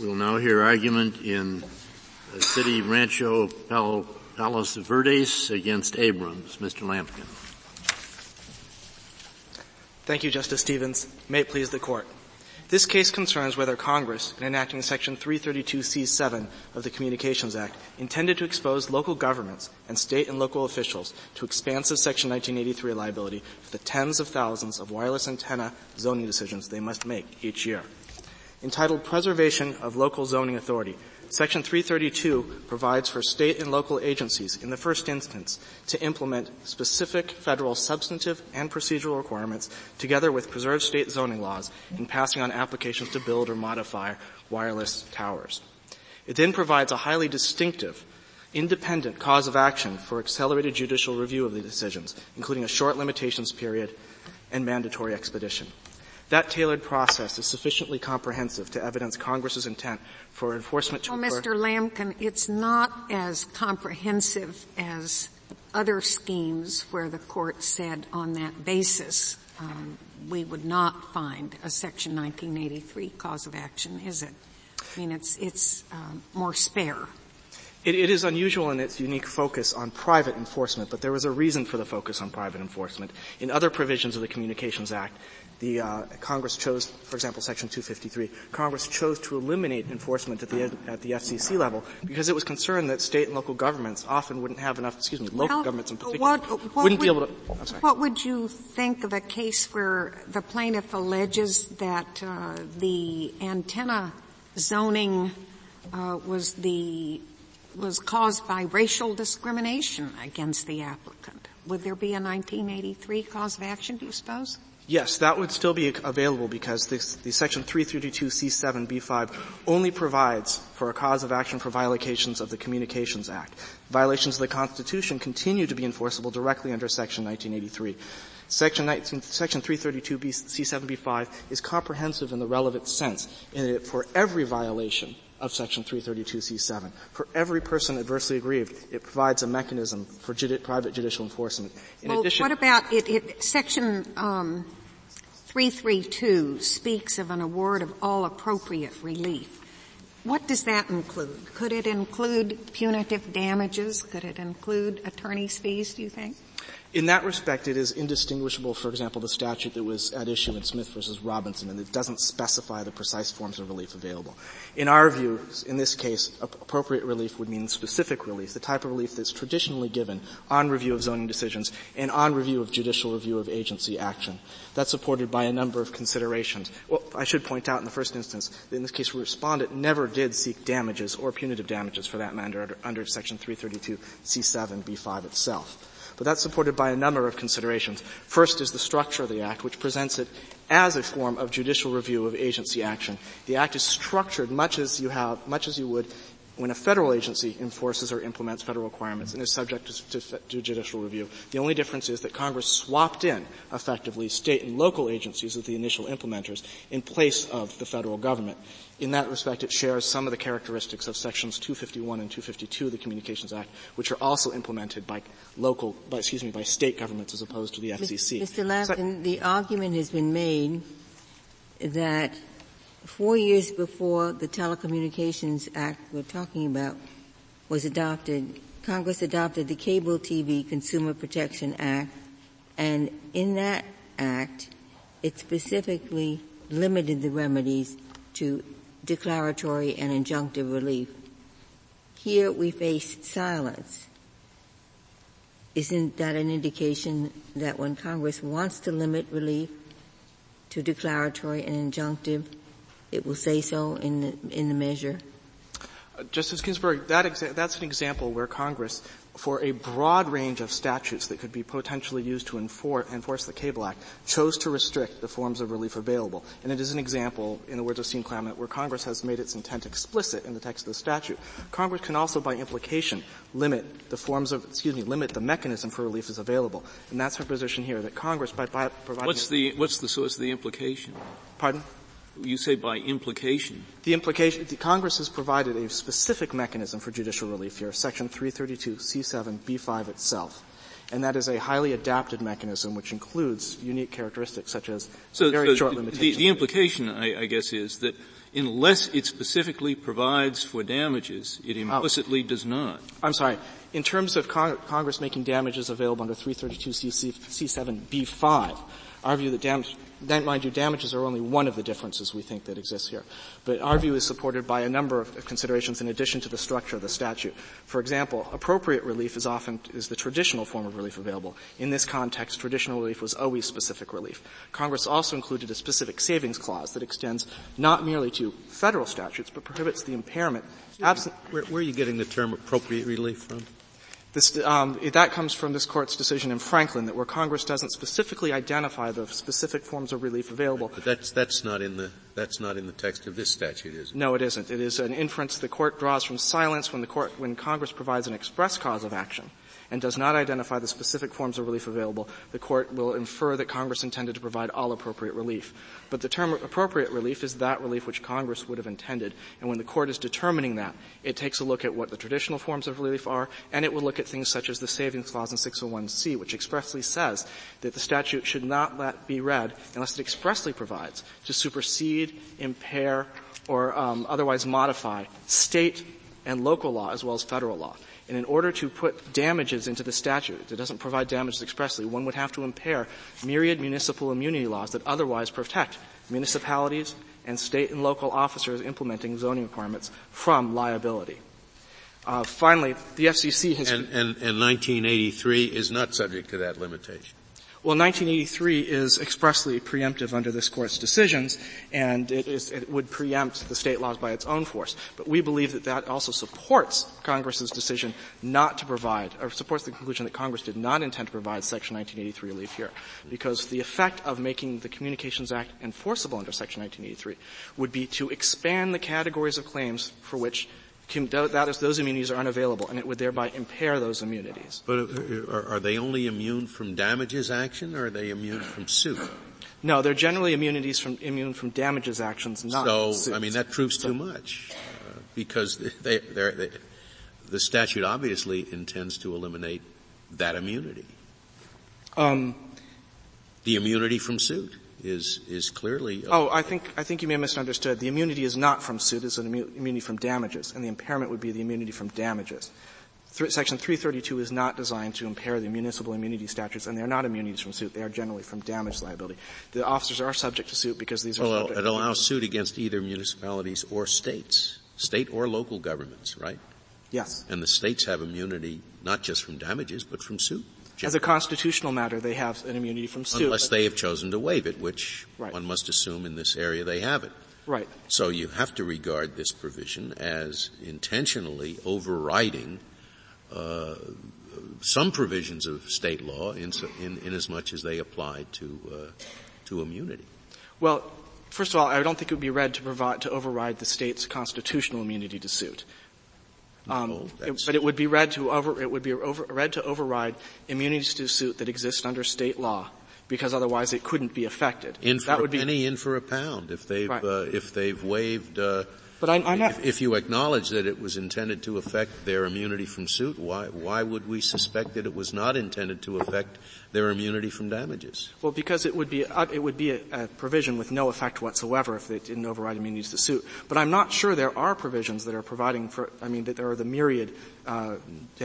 We'll now hear argument in City Rancho Pal- Palos Verdes against Abrams. Mr. Lamken. Thank you, Justice Stevens. May it please the Court. This case concerns whether Congress, in enacting Section 332C7 of the Communications Act, intended to expose local governments and state and local officials to expansive Section 1983 liability for the tens of thousands of wireless antenna zoning decisions they must make each year entitled Preservation of Local Zoning Authority. Section 332 provides for state and local agencies, in the first instance, to implement specific federal substantive and procedural requirements together with preserved state zoning laws in passing on applications to build or modify wireless towers. It then provides a highly distinctive, independent cause of action for accelerated judicial review of the decisions, including a short limitations period and mandatory expedition. That tailored process is sufficiently comprehensive to evidence Congress's intent for enforcement to well, occur. Mr. Lamken, it's not as comprehensive as other schemes where the court said on that basis um, we would not find a Section 1983 cause of action, is it? I mean, it's it's um, more spare. It, it is unusual in its unique focus on private enforcement, but there was a reason for the focus on private enforcement. In other provisions of the Communications Act, the uh, Congress chose, for example, Section 253, Congress chose to eliminate enforcement at the at the FCC level because it was concerned that state and local governments often wouldn't have enough. Excuse me, local well, governments in particular what, what wouldn't would, be able to. I'm sorry. What would you think of a case where the plaintiff alleges that uh, the antenna zoning uh, was the was caused by racial discrimination against the applicant? Would there be a 1983 cause of action? Do you suppose? Yes, that would still be available because this, the section 332C7B5 only provides for a cause of action for violations of the Communications Act. Violations of the Constitution continue to be enforceable directly under section 1983. Section, 19, section 332C7B5 is comprehensive in the relevant sense in that for every violation of section 332C7, for every person adversely aggrieved, it provides a mechanism for judi- private judicial enforcement. In well, addition, what about it, it section um, 332 speaks of an award of all appropriate relief. What does that include? Could it include punitive damages? Could it include attorney's fees, do you think? In that respect, it is indistinguishable, for example, the statute that was at issue in Smith versus Robinson, and it doesn't specify the precise forms of relief available. In our view, in this case, appropriate relief would mean specific relief, the type of relief that's traditionally given on review of zoning decisions and on review of judicial review of agency action. That's supported by a number of considerations. Well, I should point out in the first instance that in this case, respondent never did seek damages or punitive damages for that matter under, under section 332 C7 B5 itself. But that's supported by a number of considerations. First is the structure of the Act, which presents it as a form of judicial review of agency action. The Act is structured much as you have, much as you would when a federal agency enforces or implements federal requirements and is subject to, to, to, judicial review. The only difference is that Congress swapped in, effectively, state and local agencies as the initial implementers in place of the federal government. In that respect, it shares some of the characteristics of sections 251 and 252 of the Communications Act, which are also implemented by local, by, excuse me, by state governments as opposed to the FCC. Mr. Lamken, so, the argument has been made that four years before the Telecommunications Act we're talking about was adopted, Congress adopted the Cable TV Consumer Protection Act, and in that act, it specifically limited the remedies to declaratory and injunctive relief. Here we face silence. Isn't that an indication that when Congress wants to limit relief to declaratory and injunctive, it will say so in the, in the measure? Uh, Justice Ginsburg, that exa- that's an example where Congress for a broad range of statutes that could be potentially used to enforce, enforce, the Cable Act, chose to restrict the forms of relief available. And it is an example, in the words of Steve Clement, where Congress has made its intent explicit in the text of the statute. Congress can also, by implication, limit the forms of, excuse me, limit the mechanism for relief is available. And that's our position here, that Congress, by, by providing... What's the, what's the, source of the implication? Pardon? You say by implication. The implication, the Congress has provided a specific mechanism for judicial relief here, section 332 C7 B5 itself. And that is a highly adapted mechanism which includes unique characteristics such as so, very so short the, limitations. The, implication, I, I, guess, is that unless it specifically provides for damages, it oh. implicitly oh. does not. I'm sorry. In terms of Cong- Congress making damages available under 332 C7B5, our view that damage, mind you, damages are only one of the differences we think that exists here. But our view is supported by a number of considerations in addition to the structure of the statute. For example, appropriate relief is often is the traditional form of relief available. In this context, traditional relief was always specific relief. Congress also included a specific savings clause that extends not merely to federal statutes, but prohibits the impairment. Absent- where, where are you getting the term appropriate relief from? This, um, that comes from this court's decision in Franklin that where Congress doesn't specifically identify the specific forms of relief available. But that's that's not in the that's not in the text of this statute, is it? No, it isn't. It is an inference the court draws from silence when the court when Congress provides an express cause of action and does not identify the specific forms of relief available, the court will infer that Congress intended to provide all appropriate relief. But the term appropriate relief is that relief which Congress would have intended. And when the court is determining that, it takes a look at what the traditional forms of relief are, and it will look at things such as the savings clause in 601C, which expressly says that the statute should not be read unless it expressly provides to supersede, impair, or um, otherwise modify state and local law as well as federal law. And in order to put damages into the statute, it doesn't provide damages expressly, one would have to impair myriad municipal immunity laws that otherwise protect municipalities and state and local officers implementing zoning requirements from liability. Uh, finally, the FCC has and, and, and 1983 is not subject to that limitation. Well, 1983 is expressly preemptive under this court's decisions, and it, is, it would preempt the state laws by its own force. But we believe that that also supports Congress's decision not to provide, or supports the conclusion that Congress did not intend to provide Section 1983 relief here, because the effect of making the Communications Act enforceable under Section 1983 would be to expand the categories of claims for which those immunities are unavailable, and it would thereby impair those immunities. But uh, are, are they only immune from damages action, or are they immune from suit? No, they're generally immunities from immune from damages actions, not so. Suits. I mean, that proves too much uh, because they, they, the statute obviously intends to eliminate that immunity. Um, the immunity from suit is is clearly. oh, I think I think you may have misunderstood. The immunity is not from suit; it's an immunity from damages, and the impairment would be the immunity from damages. Th- Section 332 is not designed to impair the municipal immunity statutes, and they are not immunities from suit. They are generally from damage liability. The officers are subject to suit because these are. Well, it allows suit against either municipalities or states, state or local governments, right? Yes. And the states have immunity not just from damages, but from suit. As a constitutional matter, they have an immunity from suit. Unless they have chosen to waive it, which right. one must assume in this area they have it. Right. So you have to regard this provision as intentionally overriding uh, some provisions of state law in, in, in, as much as they apply to uh, to immunity. Well, first of all, I don't think it would be read to provide to override the state's constitutional immunity to suit. Um, no, it, but it would be read to over, it would be over, read to override immunities to suit that exist under state law because otherwise it couldn't be affected. In for that would a penny, be, in for a pound. If they've right. uh, if they've waived. Uh, but I'm, I'm not. If, if, you acknowledge that it was intended to affect their immunity from suit, why why would we suspect that it was not intended to affect their immunity from damages? Well, because it would be uh, it would be a, a, provision with no effect whatsoever if it didn't override immunities to suit. But I'm not sure there are provisions that are providing for. I mean, that there are the myriad uh,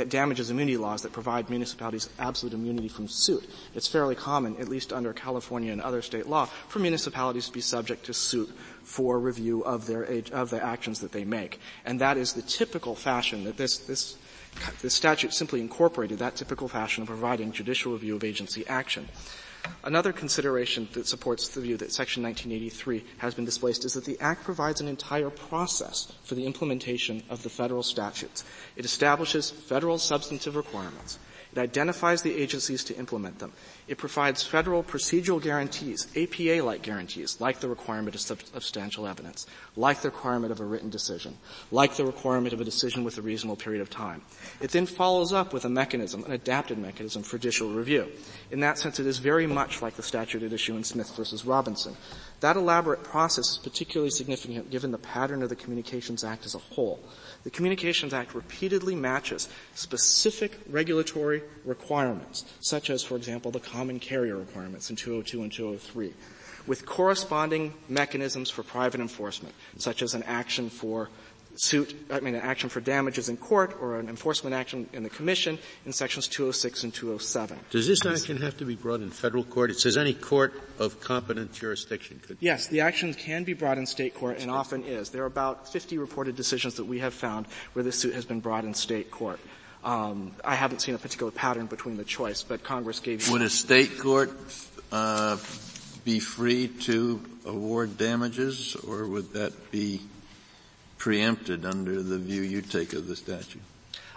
damages immunity laws that provide municipalities absolute immunity from suit. It's fairly common, at least under California and other state law, for municipalities to be subject to suit for review of their of the actions that they make, and that is the typical fashion that this this the statute simply incorporated that typical fashion of providing judicial review of agency action. Another consideration that supports the view that Section 1983 has been displaced is that the Act provides an entire process for the implementation of the federal statutes. It establishes federal substantive requirements. It identifies the agencies to implement them. It provides federal procedural guarantees, APA-like guarantees, like the requirement of substantial evidence, like the requirement of a written decision, like the requirement of a decision with a reasonable period of time. It then follows up with a mechanism, an adapted mechanism for judicial review. In that sense, it is very much like the statute at issue in Smith versus Robinson. That elaborate process is particularly significant given the pattern of the Communications Act as a whole. The Communications Act repeatedly matches specific regulatory requirements, such as, for example, the common carrier requirements in 202 and 203, with corresponding mechanisms for private enforcement, such as an action for suit, I mean, an action for damages in court or an enforcement action in the commission in sections 206 and 207. Does this action have to be brought in federal court? It says any court of competent jurisdiction could. Yes, the action can be brought in state court and often is. There are about 50 reported decisions that we have found where this suit has been brought in state court. Um, I haven't seen a particular pattern between the choice, but Congress gave. Would a state court uh, be free to award damages, or would that be preempted under the view you take of the statute?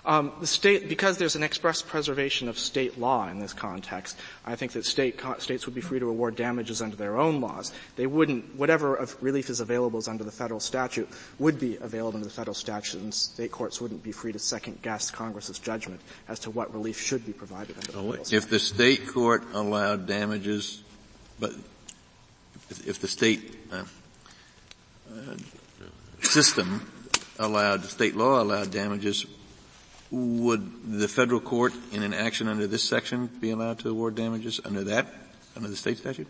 Um, the state, because there's an express preservation of state law in this context, I think that state states would be free to award damages under their own laws. They wouldn't, whatever relief is available is under the federal statute would be available under the federal statute, and state courts wouldn't be free to second guess Congress's judgment as to what relief should be provided under the federal statute. If the state court allowed damages, but if the state uh, uh, system allowed, state law allowed damages, would the federal court in an action under this section be allowed to award damages under that, under the state statute?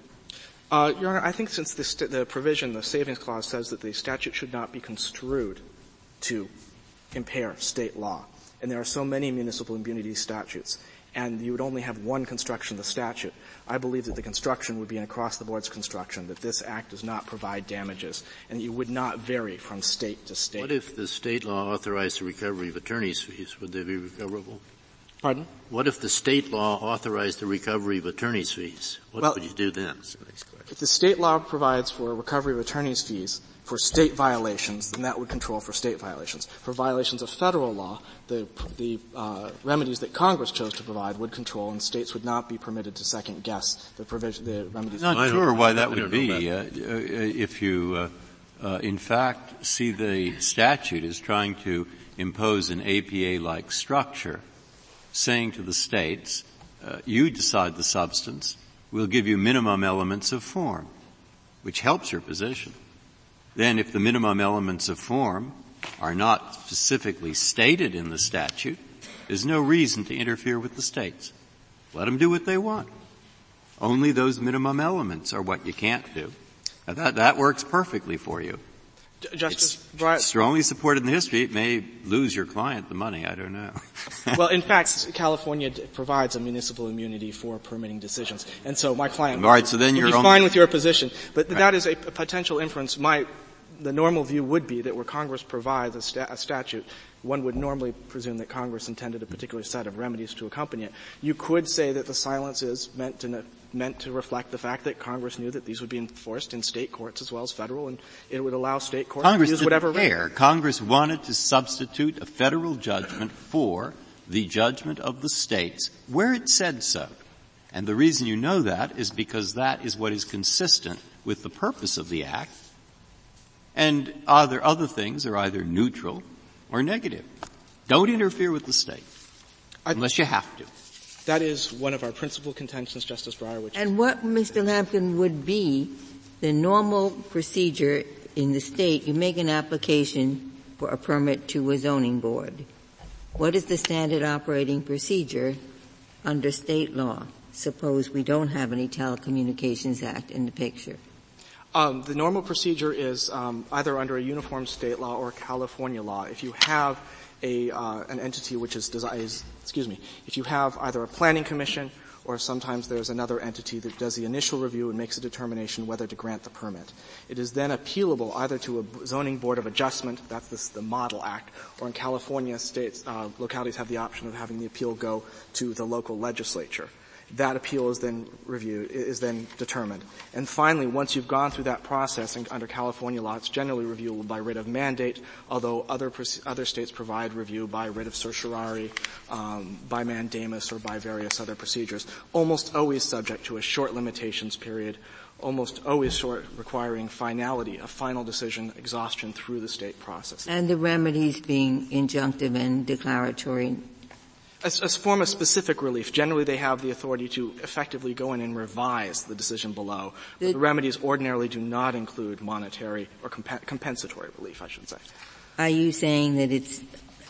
Uh, Your Honor, I think since the, st- the provision, the savings clause says that the statute should not be construed to impair state law, and there are so many municipal immunity statutes, and you would only have one construction of the statute. I believe that the construction would be an across-the-board construction, that this act does not provide damages, and that you would not vary from state to state. What if the state law authorized the recovery of attorney's fees? Would they be recoverable? Pardon? What if the state law authorized the recovery of attorney's fees? What well, would you do then? If the state law provides for recovery of attorney's fees, for state violations, then that would control for state violations. For violations of federal law, the, the uh, remedies that Congress chose to provide would control, and states would not be permitted to second guess the provision, the remedies. I'm not sure why that would be. Uh, uh, if you, uh, uh, in fact, see the statute as trying to impose an APA-like structure, saying to the states, uh, "You decide the substance. We'll give you minimum elements of form," which helps your position then if the minimum elements of form are not specifically stated in the statute, there's no reason to interfere with the states. Let them do what they want. Only those minimum elements are what you can't do. Now that, that works perfectly for you. Justice Breyer. strongly supported in the history. It may lose your client the money. I don't know. well, in fact, California provides a municipal immunity for permitting decisions, and so my client. All right. So then you're be fine with your position, but right. that is a potential inference. My the normal view would be that where Congress provides a, sta- a, statute, one would normally presume that Congress intended a particular set of remedies to accompany it. You could say that the silence is meant to meant to reflect the fact that Congress knew that these would be enforced in state courts as well as federal, and it would allow state courts Congress to use whatever. Care. Congress wanted to substitute a federal judgment for the judgment of the states where it said so. And the reason you know that is because that is what is consistent with the purpose of the Act and other, other things are either neutral or negative. Don't interfere with the state. Unless you have to. That is one of our principal contentions, Justice Breyer. Which and what, Mr. Lamken, would be the normal procedure in the state? You make an application for a permit to a zoning board. What is the standard operating procedure under state law? Suppose we don't have any Telecommunications Act in the picture. Um, the normal procedure is um, either under a uniform state law or California law. If you have a uh, an entity which is, is excuse me, if you have either a planning commission or sometimes there's another entity that does the initial review and makes a determination whether to grant the permit. It is then appealable either to a zoning board of adjustment, that's this, the model act, or in California states, uh, localities have the option of having the appeal go to the local legislature that appeal is then reviewed, is then determined. And finally, once you've gone through that process and under California law, it's generally reviewable by writ of mandate, although other, other states provide review by writ of certiorari, um, by mandamus, or by various other procedures, almost always subject to a short limitations period, almost always short requiring finality, a final decision, exhaustion through the state process. And the remedies being injunctive and declaratory As, as form of specific relief, generally they have the authority to effectively go in and revise the decision below. The, the remedies ordinarily do not include monetary or comp- compensatory relief, I should say. Are you saying that it's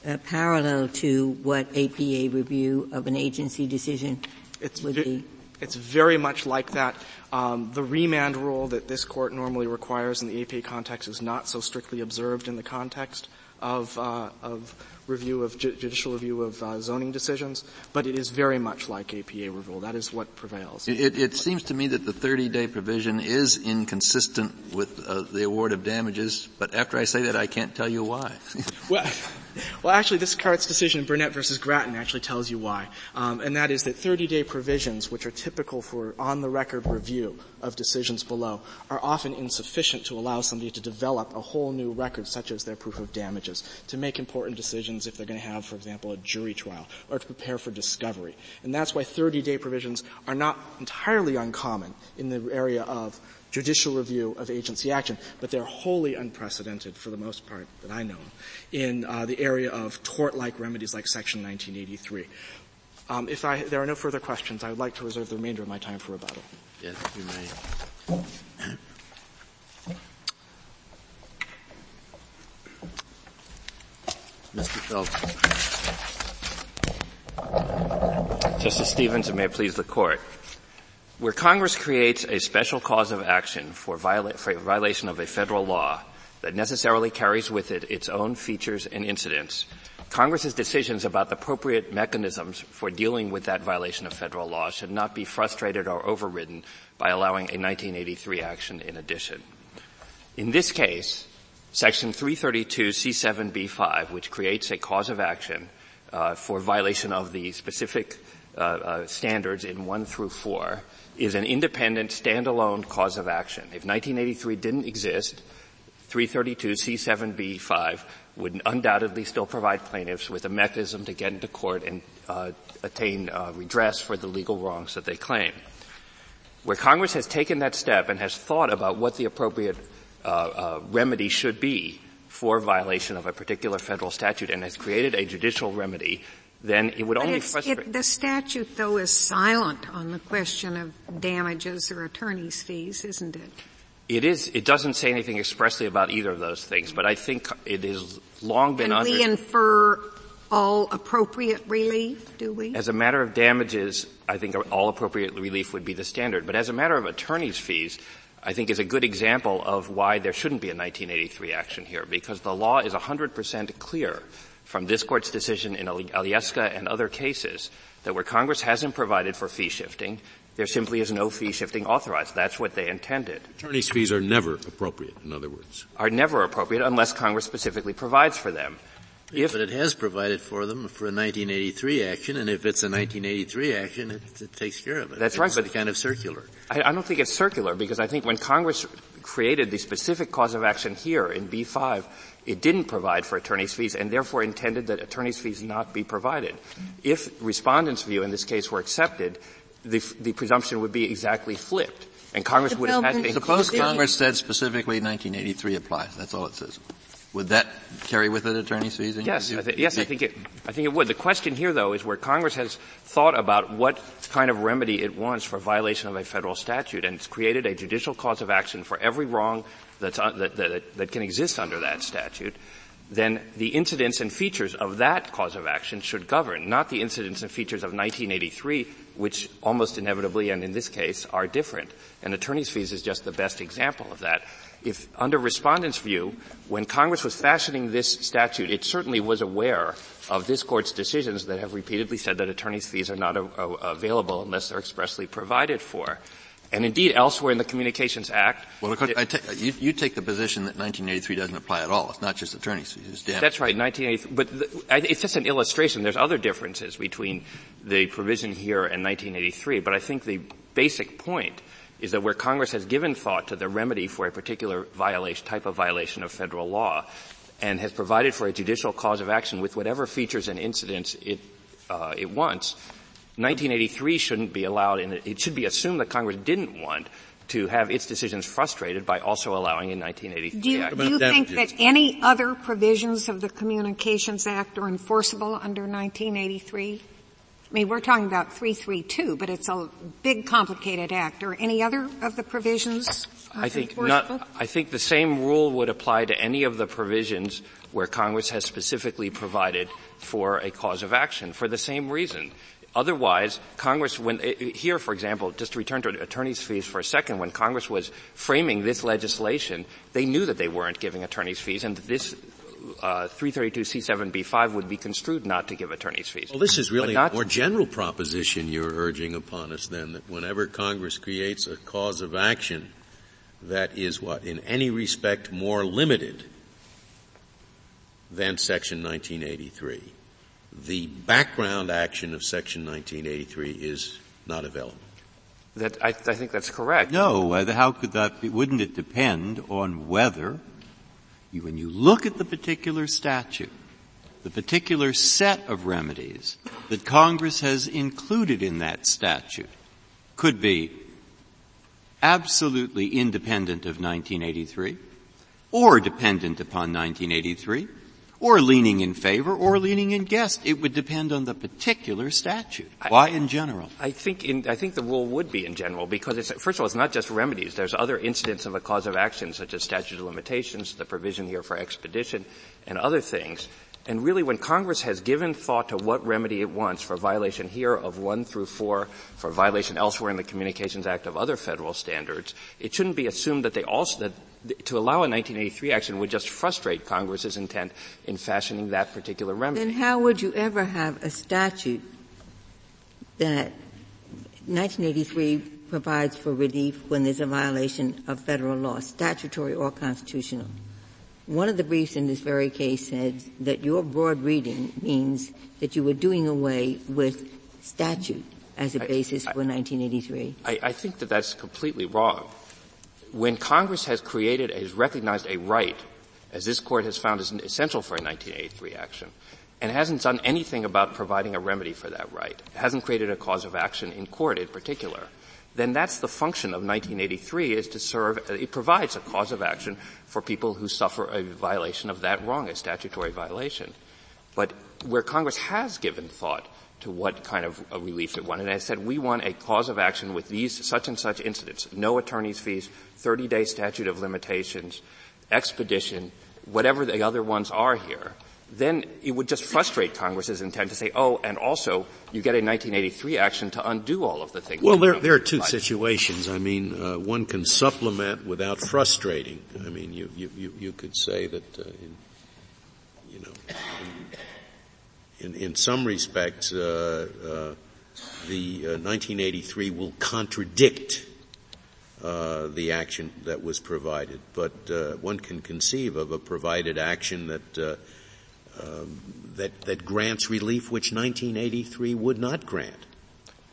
uh, parallel to what APA review of an agency decision it's would be? It's very much like that. Um, the remand rule that this court normally requires in the APA context is not so strictly observed in the context of, uh, of review of ju- judicial review of uh, zoning decisions, but it is very much like APA review. That is what prevails. It, it seems to me that the 30-day provision is inconsistent with uh, the award of damages, but after I say that, I can't tell you why. well, well, actually, this court's decision Burnett versus Grattan actually tells you why, um, and that is that 30-day provisions, which are typical for on-the-record review of decisions below, are often insufficient to allow somebody to develop a whole new record, such as their proof of damages, to make important decisions if they're going to have, for example, a jury trial, or to prepare for discovery. And that's why 30-day provisions are not entirely uncommon in the area of judicial review of agency action, but they're wholly unprecedented for the most part that I know in uh, the area of tort-like remedies like Section 1983. Um, if I, there are no further questions, I would like to reserve the remainder of my time for rebuttal. Yes, you may. Mr. Phelps. Justice Stevens, and may it please the court where Congress creates a special cause of action for, viola- for violation of a federal law that necessarily carries with it its own features and incidents, Congress's decisions about the appropriate mechanisms for dealing with that violation of federal law should not be frustrated or overridden by allowing a 1983 action in addition. In this case, Section 332 C7b5, which creates a cause of action uh, for violation of the specific uh, uh, standards in 1 through 4, is an independent, standalone cause of action. If 1983 didn't exist, 332C7B5 would undoubtedly still provide plaintiffs with a mechanism to get into court and uh, attain uh, redress for the legal wrongs that they claim. Where Congress has taken that step and has thought about what the appropriate uh, uh remedy should be for violation of a particular federal statute and has created a judicial remedy then it would but only frustrate. It, the statute, though, is silent on the question of damages or attorney's fees, isn't it? It is. It doesn't say anything expressly about either of those things, but I think it has long been. Can under- we infer all appropriate relief? Do we? As a matter of damages, I think all appropriate relief would be the standard. But as a matter of attorney's fees, I think is a good example of why there shouldn't be a 1983 action here, because the law is 100% clear from this court's decision in Alyeska and other cases that where Congress hasn't provided for fee shifting, there simply is no fee shifting authorized. That's what they intended. Attorney's fees are never appropriate, in other words. Are never appropriate unless Congress specifically provides for them. If, but it has provided for them for a 1983 action, and if it's a 1983 action, it, it takes care of it. That's it's right, but kind of circular. I, I, don't think it's circular because I think when Congress created the specific cause of action here in B5, it didn't provide for attorney's fees and therefore intended that attorney's fees not be provided. If respondents' view in this case were accepted, the, the presumption would be exactly flipped. And Congress would have had to Suppose Congress said specifically 1983 applies. That's all it says. Would that carry with it attorney's fees? Yes, I th- yes, I think it. I think it would. The question here, though, is where Congress has thought about what kind of remedy it wants for violation of a federal statute, and it's created a judicial cause of action for every wrong that's, uh, that, that, that can exist under that statute, then the incidents and features of that cause of action should govern, not the incidents and features of 1983, which almost inevitably, and in this case, are different. And attorney's fees is just the best example of that. If, under respondents' view, when Congress was fashioning this statute, it certainly was aware of this court's decisions that have repeatedly said that attorney's fees are not a, a, available unless they're expressly provided for. And indeed, elsewhere in the Communications Act. Well, take, you, you, take the position that 1983 doesn't apply at all. It's not just attorneys fees. It's That's right, 1983. But the, it's just an illustration. There's other differences between the provision here and 1983. But I think the basic point is that where Congress has given thought to the remedy for a particular violation, type of violation of federal law, and has provided for a judicial cause of action with whatever features and incidents it, uh, it wants, 1983 shouldn't be allowed, and it should be assumed that Congress didn't want to have its decisions frustrated by also allowing a 1983 do you, Act. Do you think that any other provisions of the Communications Act are enforceable under 1983? I mean, we're talking about 332, but it's a big complicated act. Or any other of the provisions? I think not, I think the same rule would apply to any of the provisions where Congress has specifically provided for a cause of action for the same reason. Otherwise, Congress, when eh, eh, here, for example, just to return to attorneys' fees for a second, when Congress was framing this legislation, they knew that they weren't giving attorneys' fees, and this uh, 332C7B5 would be construed not to give attorneys' fees. Well, this is really a more general proposition you're urging upon us then, that whenever Congress creates a cause of action that is what, in any respect more limited than Section 1983, the background action of Section 1983 is not available. That, I, I think that's correct. No, uh, how could that be? Wouldn't it depend on whether you, when you look at the particular statute, the particular set of remedies that Congress has included in that statute could be absolutely independent of 1983 or dependent upon 1983 or leaning in favor or leaning in against. It would depend on the particular statute. Why in general? I think in, I think the rule would be in general because first of all, it's not just remedies. There's other incidents of a cause of action such as statute of limitations, the provision here for expedition, and other things. And really when Congress has given thought to what remedy it wants for violation here of 1 through 4, for violation elsewhere in the Communications Act of other federal standards, it shouldn't be assumed that they also, that to allow a 1983 action would just frustrate Congress's intent in fashioning that particular remedy. Then how would you ever have a statute that 1983 provides for relief when there's a violation of federal law, statutory or constitutional? One of the briefs in this very case said that your broad reading means that you were doing away with statute as a basis I, for 1983. I, I think that that's completely wrong when Congress has created, has recognized a right, as this court has found is essential for a 1983 action, and hasn't done anything about providing a remedy for that right, hasn't created a cause of action in court in particular, then that's the function of 1983 is to serve, it provides a cause of action for people who suffer a violation of that wrong, a statutory violation. But where Congress has given thought to what kind of relief it wanted. And I said, we want a cause of action with these such and such incidents. No attorney's fees, 30 day statute of limitations, expedition, whatever the other ones are here. Then it would just frustrate Congress's intent to say, oh, and also you get a 1983 action to undo all of the things. Well, there, there are two situations. I mean, uh, one can supplement without frustrating. I mean, you, you, you, could say that, uh, in, you know, in, in, in some respects, uh, uh, the 1983 uh, will contradict uh, the action that was provided, but uh, one can conceive of a provided action that uh, Um, that that grants relief which 1983 would not grant.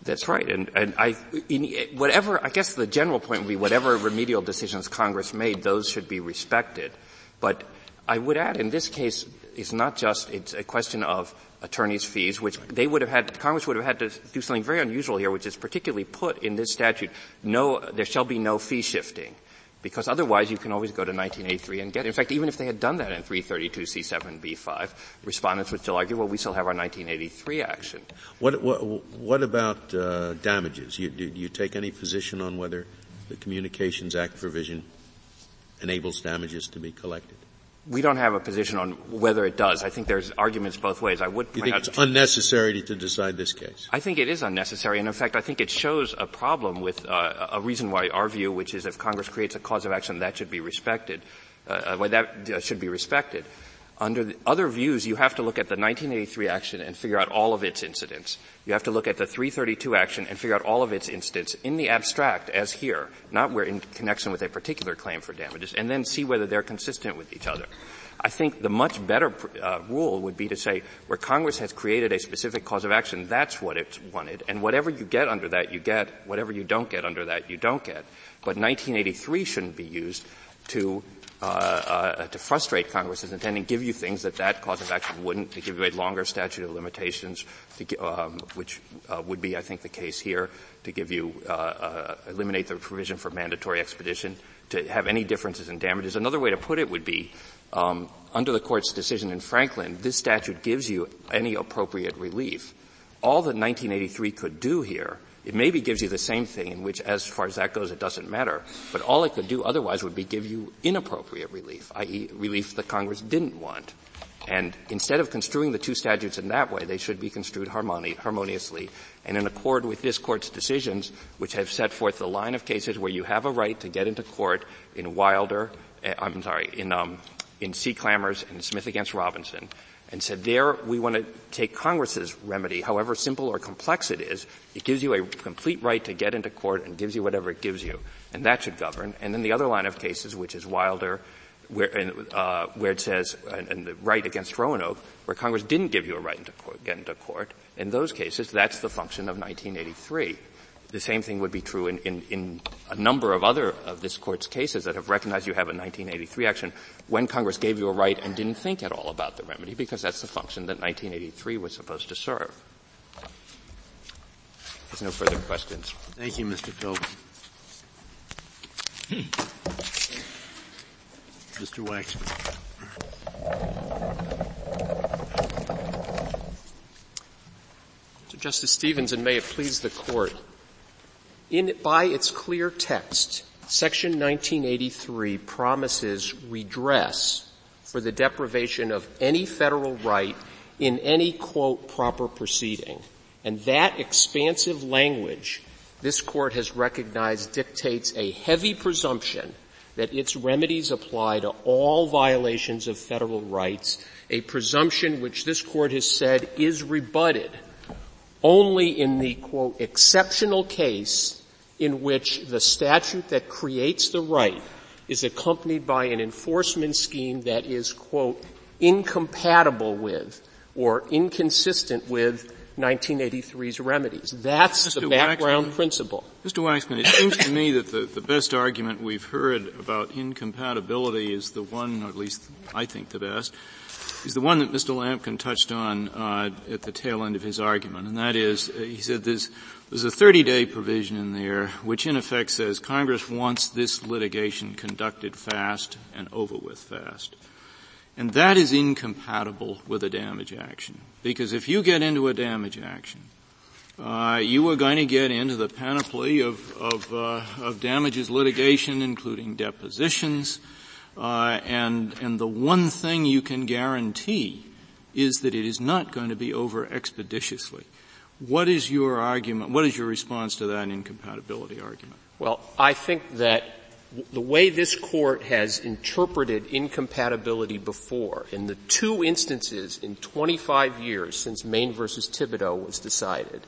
That's right, and and I in, whatever I guess the general point would be whatever remedial decisions Congress made, those should be respected. But I would add, in this case, it's not just it's a question of attorneys' fees, which they would have had, Congress would have had to do something very unusual here, which is particularly put in this statute, no, there shall be no fee shifting. Because otherwise you can always go to 1983 and get it. In fact, even if they had done that in 332C7B5, respondents would still argue, well, we still have our 1983 action. What, what, what about uh, damages? You, do you take any position on whether the Communications Act provision enables damages to be collected? We don't have a position on whether it does. I think there's arguments both ways. I would you think it's unnecessary to decide this case? I think it is unnecessary, and in fact, I think it shows a problem with uh, a reason why our view, which is if Congress creates a cause of action, that should be respected. Uh, uh that uh, should be respected. Under other views, you have to look at the 1983 action and figure out all of its incidents. You have to look at the 332 action and figure out all of its incidents in the abstract, as here, not where in connection with a particular claim for damages, and then see whether they're consistent with each other. I think the much better uh, rule would be to say where Congress has created a specific cause of action, that's what it wanted, and whatever you get under that, you get. Whatever you don't get under that, you don't get. But 1983 shouldn't be used to uh, uh, to frustrate Congress's intent and give you things that that cause of action wouldn't, to give you a longer statute of limitations, to, um, which uh, would be, I think, the case here, to give you, uh, uh, eliminate the provision for mandatory expedition, to have any differences in damages. Another way to put it would be, um, under the court's decision in Franklin, this statute gives you any appropriate relief all that 1983 could do here, it maybe gives you the same thing in which as far as that goes it doesn't matter, but all it could do otherwise would be give you inappropriate relief, i.e. relief that Congress didn't want. And instead of construing the two statutes in that way, they should be construed harmoni- harmoniously and in accord with this court's decisions, which have set forth the line of cases where you have a right to get into court in Wilder, uh, I'm sorry, in, um, in Sea Clammers and Smith against Robinson, and said there we want to take Congress's remedy, however simple or complex it is, it gives you a complete right to get into court and gives you whatever it gives you. And that should govern. And then the other line of cases, which is Wilder, where, uh, where it says, and, and, the Wright against Roanoke, where Congress didn't give you a right to get into court. In those cases, that's the function of 1983. The same thing would be true in, in, in, a number of other of this court's cases that have recognized you have a 1983 action when Congress gave you a right and didn't think at all about the remedy because that's the function that 1983 was supposed to serve. There's no further questions. Thank you, Mr. Philbin. Mr. Waxman. So Justice Stevens, and may it please the court, in, by its clear text, Section 1983 promises redress for the deprivation of any federal right in any quote proper proceeding. And that expansive language this court has recognized dictates a heavy presumption that its remedies apply to all violations of federal rights, a presumption which this court has said is rebutted only in the quote exceptional case in which the statute that creates the right is accompanied by an enforcement scheme that is quote incompatible with or inconsistent with 1983's remedies. That's Mr. the background Waxman, principle. Mr. Waxman, it seems to me that the, the best argument we've heard about incompatibility is the one, or at least I think the best, is the one that Mr. Lamken touched on uh, at the tail end of his argument, and that is, uh, he said there's, there's a 30-day provision in there which in effect says Congress wants this litigation conducted fast and over with fast. And that is incompatible with a damage action. Because if you get into a damage action, uh, you are going to get into the panoply of, of, uh, of damages litigation, including depositions, uh, and and the one thing you can guarantee is that it is not going to be over expeditiously. What is your argument? What is your response to that incompatibility argument? Well, I think that the way this court has interpreted incompatibility before, in the two instances in 25 years since Maine versus Thiboutot was decided,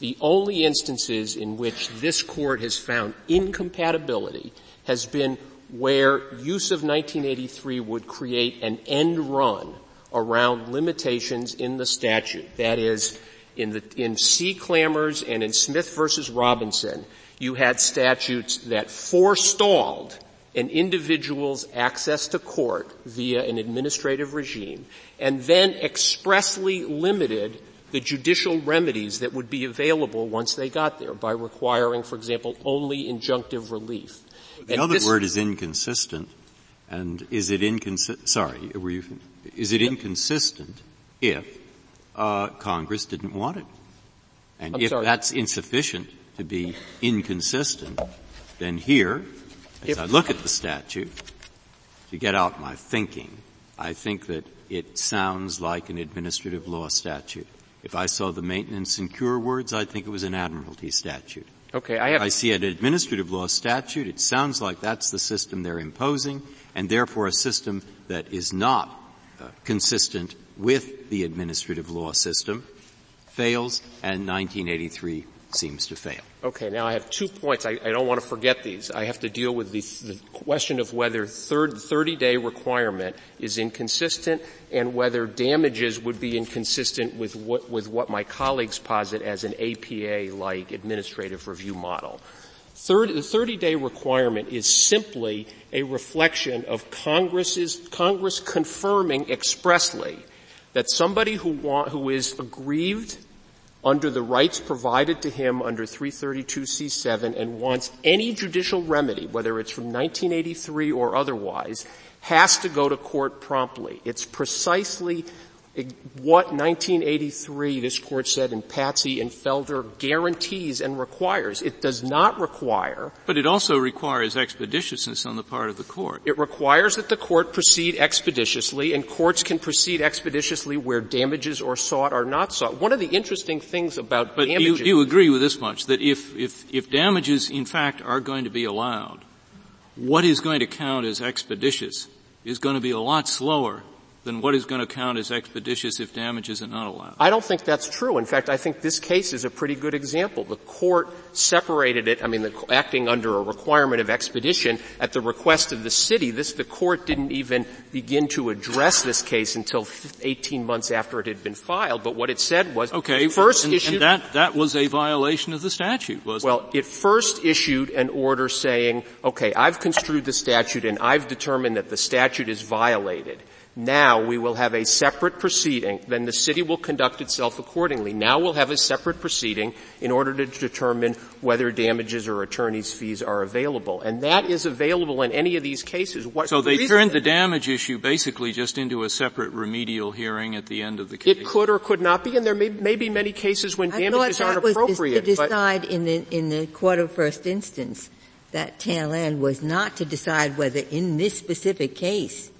the only instances in which this court has found incompatibility has been where use of 1983 would create an end run around limitations in the statute. That is, in the, in Sea Clammers and in Smith versus Robinson, you had statutes that forestalled an individual's access to court via an administrative regime and then expressly limited the judicial remedies that would be available once they got there by requiring, for example, only injunctive relief. The and other this, word is inconsistent. And is it inconsistent, sorry, were you, is it inconsistent if, uh, Congress didn't want it? And I'm if sorry. that's insufficient, to be inconsistent, then here, as if, I look at the statute, to get out my thinking, I think that it sounds like an administrative law statute. If I saw the maintenance and cure words, I'd think it was an admiralty statute. Okay, I have. I see an administrative law statute. It sounds like that's the system they're imposing, and therefore a system that is not uh, consistent with the administrative law system fails, and 1983 seems to fail. Okay, now I have two points. I, I don't want to forget these. I have to deal with the, the question of whether third, 30-day requirement is inconsistent and whether damages would be inconsistent with what, with what my colleagues posit as an APA-like administrative review model. Third, the 30-day requirement is simply a reflection of Congress's, Congress confirming expressly that somebody who want, who is aggrieved under the rights provided to him under 332c7 and wants any judicial remedy, whether it's from 1983 or otherwise, has to go to court promptly. It's precisely what 1983, this court said in Patsy and Felder, guarantees and requires. It does not require. But it also requires expeditiousness on the part of the court. It requires that the court proceed expeditiously, and courts can proceed expeditiously where damages are sought or not sought. One of the interesting things about but damages. You, you agree with this much, that if, if, if damages in fact are going to be allowed, what is going to count as expeditious is going to be a lot slower then what is going to count as expeditious if damages are not allowed? I don't think that's true. In fact, I think this case is a pretty good example. The court separated it, I mean, the, acting under a requirement of expedition at the request of the city. This, the court didn't even begin to address this case until 18 months after it had been filed, but what it said was, okay, first and, issued, and that, that was a violation of the statute, was Well, it first issued an order saying, okay, I've construed the statute and I've determined that the statute is violated. Now we will have a separate proceeding, then the city will conduct itself accordingly. Now we'll have a separate proceeding in order to determine whether damages or attorney's fees are available. And that is available in any of these cases. What so they turned the damage issue basically just into a separate remedial hearing at the end of the case? It could or could not be, and there may, may be many cases when I damages aren't was appropriate. to decide in the, in the court of first instance that tail end was not to decide whether in this specific case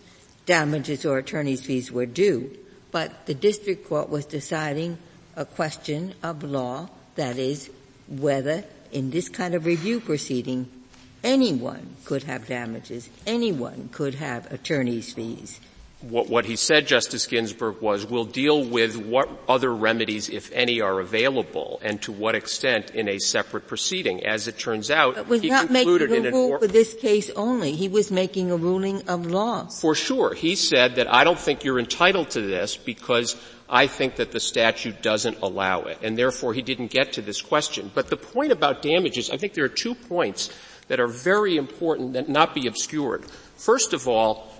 damages or attorney's fees were due, but the district court was deciding a question of law, that is, whether in this kind of review proceeding anyone could have damages, anyone could have attorney's fees what, what he said, Justice Ginsburg, was we'll deal with what other remedies, if any, are available and to what extent in a separate proceeding. As it turns out, but was he not concluded making a in rule or- for this case only. He was making a ruling of law. For sure. He said that I don't think you're entitled to this because I think that the statute doesn't allow it. And therefore he didn't get to this question. But the point about damages, I think there are two points that are very important that not be obscured. First of all,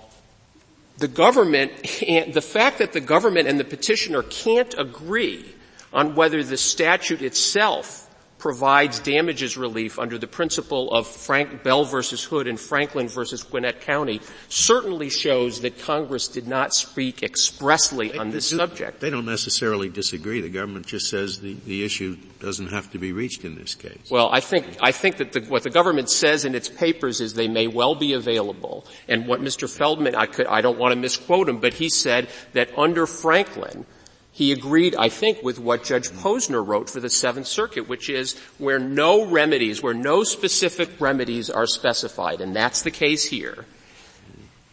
the government, and the fact that the government and the petitioner can't agree on whether the statute itself provides damages relief under the principle of Frank Bell versus Hood and Franklin versus Gwinnett County certainly shows that Congress did not speak expressly on this they subject. They don't necessarily disagree. The government just says the, the issue doesn't have to be reached in this case. Well, I think, I think that the, what the government says in its papers is they may well be available. And what Mr. Feldman, I could, I don't want to misquote him, but he said that under Franklin, he agreed, I think, with what Judge Posner wrote for the Seventh Circuit, which is where no remedies, where no specific remedies are specified, and that's the case here.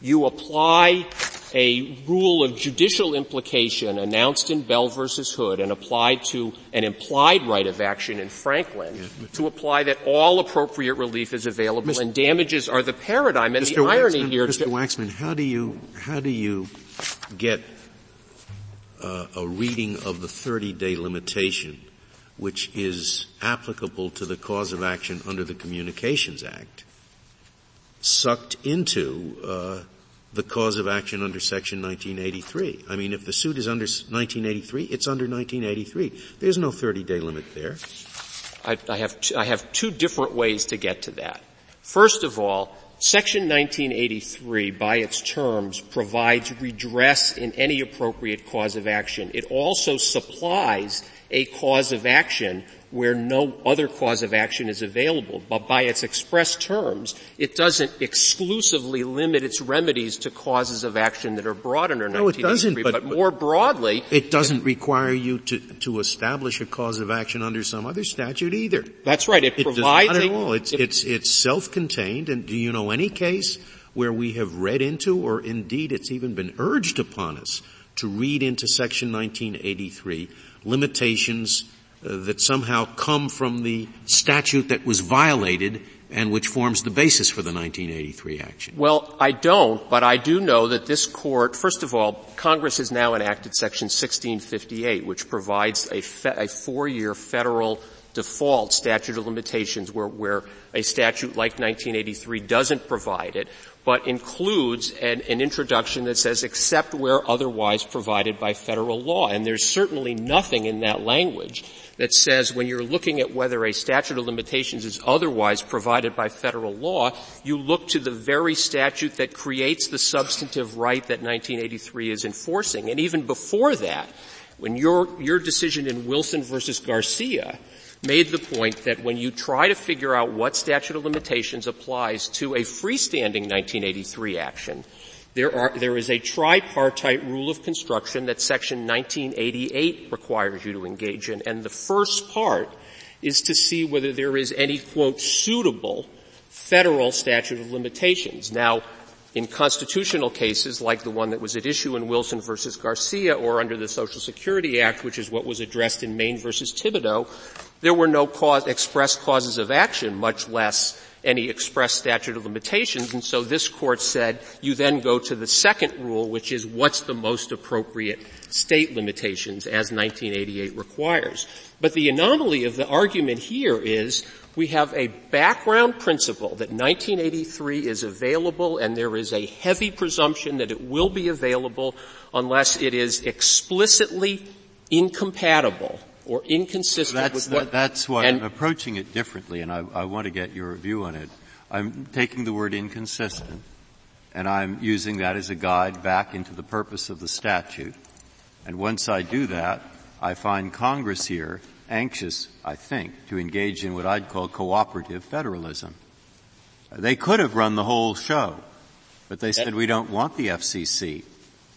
You apply a rule of judicial implication announced in Bell versus Hood and applied to an implied right of action in Franklin to apply that all appropriate relief is available Mr. and damages are the paradigm. And Mr. the irony Waxman, here, Mr. Waxman, how do you how do you get uh, a reading of the 30-day limitation, which is applicable to the cause of action under the Communications Act, sucked into uh, the cause of action under Section 1983. I mean, if the suit is under 1983, it's under 1983. There's no 30-day limit there. I, I have t- I have two different ways to get to that. First of all, Section 1983, by its terms, provides redress in any appropriate cause of action. It also supplies a cause of action where no other cause of action is available. But by its express terms, it doesn't exclusively limit its remedies to causes of action that are brought under no, 1983. But, but, more broadly, it doesn't require you to, to establish a cause of action under some other statute either. That's right. It, it provides not at all. It's, it, it's, it's self-contained. And do you know any case where we have read into, or indeed it's even been urged upon us to read into Section 1983 limitations Uh, that somehow come from the statute that was violated and which forms the basis for the 1983 action? Well, I don't, but I do know that this court, first of all, Congress has now enacted Section 1658, which provides a, fe- a four-year federal default statute of limitations where, where a statute like 1983 doesn't provide it, but includes an, an, introduction that says except where otherwise provided by federal law. And there's certainly nothing in that language that says when you're looking at whether a statute of limitations is otherwise provided by federal law, you look to the very statute that creates the substantive right that 1983 is enforcing. And even before that, when your, your decision in Wilson versus Garcia made the point that when you try to figure out what statute of limitations applies to a freestanding 1983 action, there, are, there is a tripartite rule of construction that section 1988 requires you to engage in. And the first part is to see whether there is any, quote, suitable federal statute of limitations. Now, in constitutional cases like the one that was at issue in Wilson versus Garcia or under the Social Security Act, which is what was addressed in Maine versus Thiboutot, there were no cause, express causes of action, much less any express statute of limitations. And so this court said you then go to the second rule, which is what's the most appropriate state limitations as 1988 requires. But the anomaly of the argument here is we have a background principle that 1983 is available and there is a heavy presumption that it will be available unless it is explicitly incompatible or inconsistent that's, with what. That's why I'm approaching it differently, and I, I want to get your view on it. I'm taking the word inconsistent, and I'm using that as a guide back into the purpose of the statute. And once I do that, I find Congress here anxious, I think, to engage in what I'd call cooperative federalism. They could have run the whole show, but they said we don't want the FCC.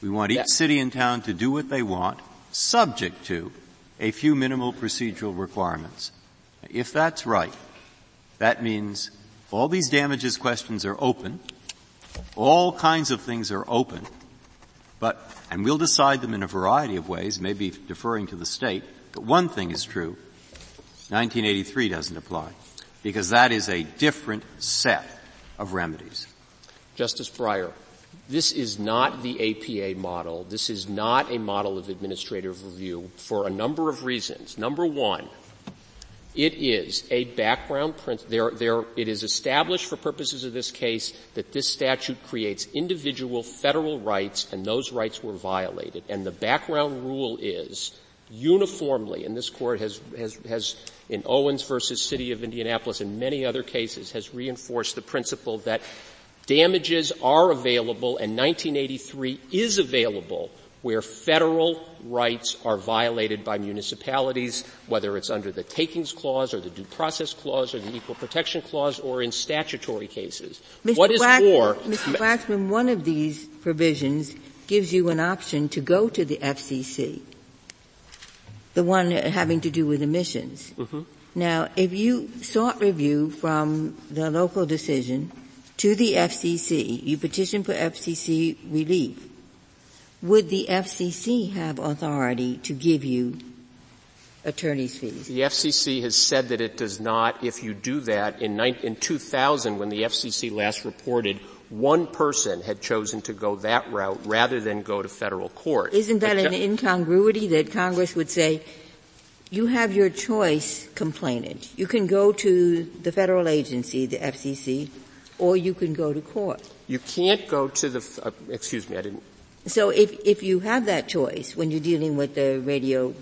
We want each city and town to do what they want, subject to a few minimal procedural requirements. If that's right, that means all these damages questions are open, all kinds of things are open, but, and we'll decide them in a variety of ways, maybe deferring to the state, but one thing is true, 1983 doesn't apply, because that is a different set of remedies. Justice Breyer, this is not the APA model. This is not a model of administrative review for a number of reasons. Number one, it is a background. There, there, it is established for purposes of this case that this statute creates individual federal rights and those rights were violated. And the background rule is uniformly, and this court has, has, has in Owens versus City of Indianapolis and many other cases has reinforced the principle that damages are available and 1983 is available where federal rights are violated by municipalities, whether it's under the takings clause or the due process clause or the equal protection clause or in statutory cases. Mr. What is Wax- more? Mr. Waxman, one of these provisions gives you an option to go to the FCC. The one having to do with emissions. Mm-hmm. Now, if you sought review from the local decision to the FCC, you petition for FCC relief, would the FCC have authority to give you attorney's fees? The FCC has said that it does not. If you do that, in, in 2000, when the FCC last reported, one person had chosen to go that route rather than go to federal court. Isn't that but an incongruity that Congress would say, you have your choice, complainant. You can go to the federal agency, the FCC, or you can go to court. You can't go to the, uh, excuse me, I didn't. So if, if you have that choice when you're dealing with the radio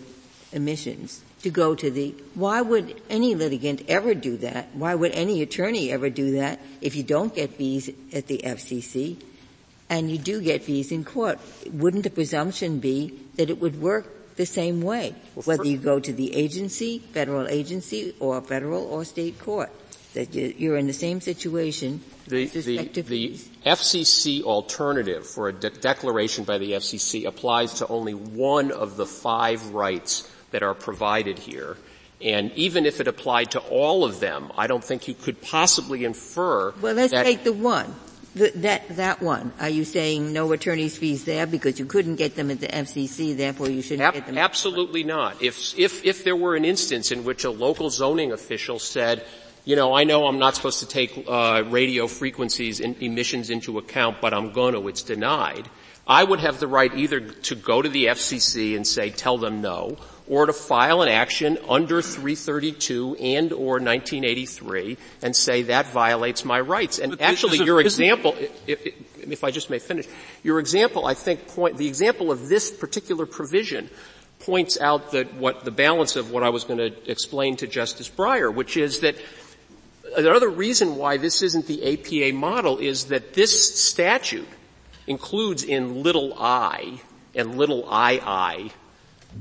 emissions to go to the, why would any litigant ever do that? Why would any attorney ever do that if you don't get fees at the FCC and you do get fees in court? Wouldn't the presumption be that it would work the same way, whether you go to the agency, federal agency, or federal or state court? That you're in the same situation the, the, the FCC alternative for a de- declaration by the FCC applies to only one of the five rights that are provided here. And even if it applied to all of them, I don't think you could possibly infer. Well, let's take the one. The, that that one. Are you saying no attorney's fees there because you couldn't get them at the FCC, therefore you shouldn't ab- get them? Absolutely not. If if if there were an instance in which a local zoning official said, you know, I know I'm not supposed to take uh, radio frequencies and emissions into account, but I'm going to, it's denied I would have the right either to go to the FCC and say, tell them no, or to file an action under 332 and or 1983 and say that violates my rights. And actually your example, if, if I just may finish, your example I think point, the example of this particular provision points out that what the balance of what I was going to explain to Justice Breyer, which is that another reason why this isn't the APA model is that this statute includes in little i and little ii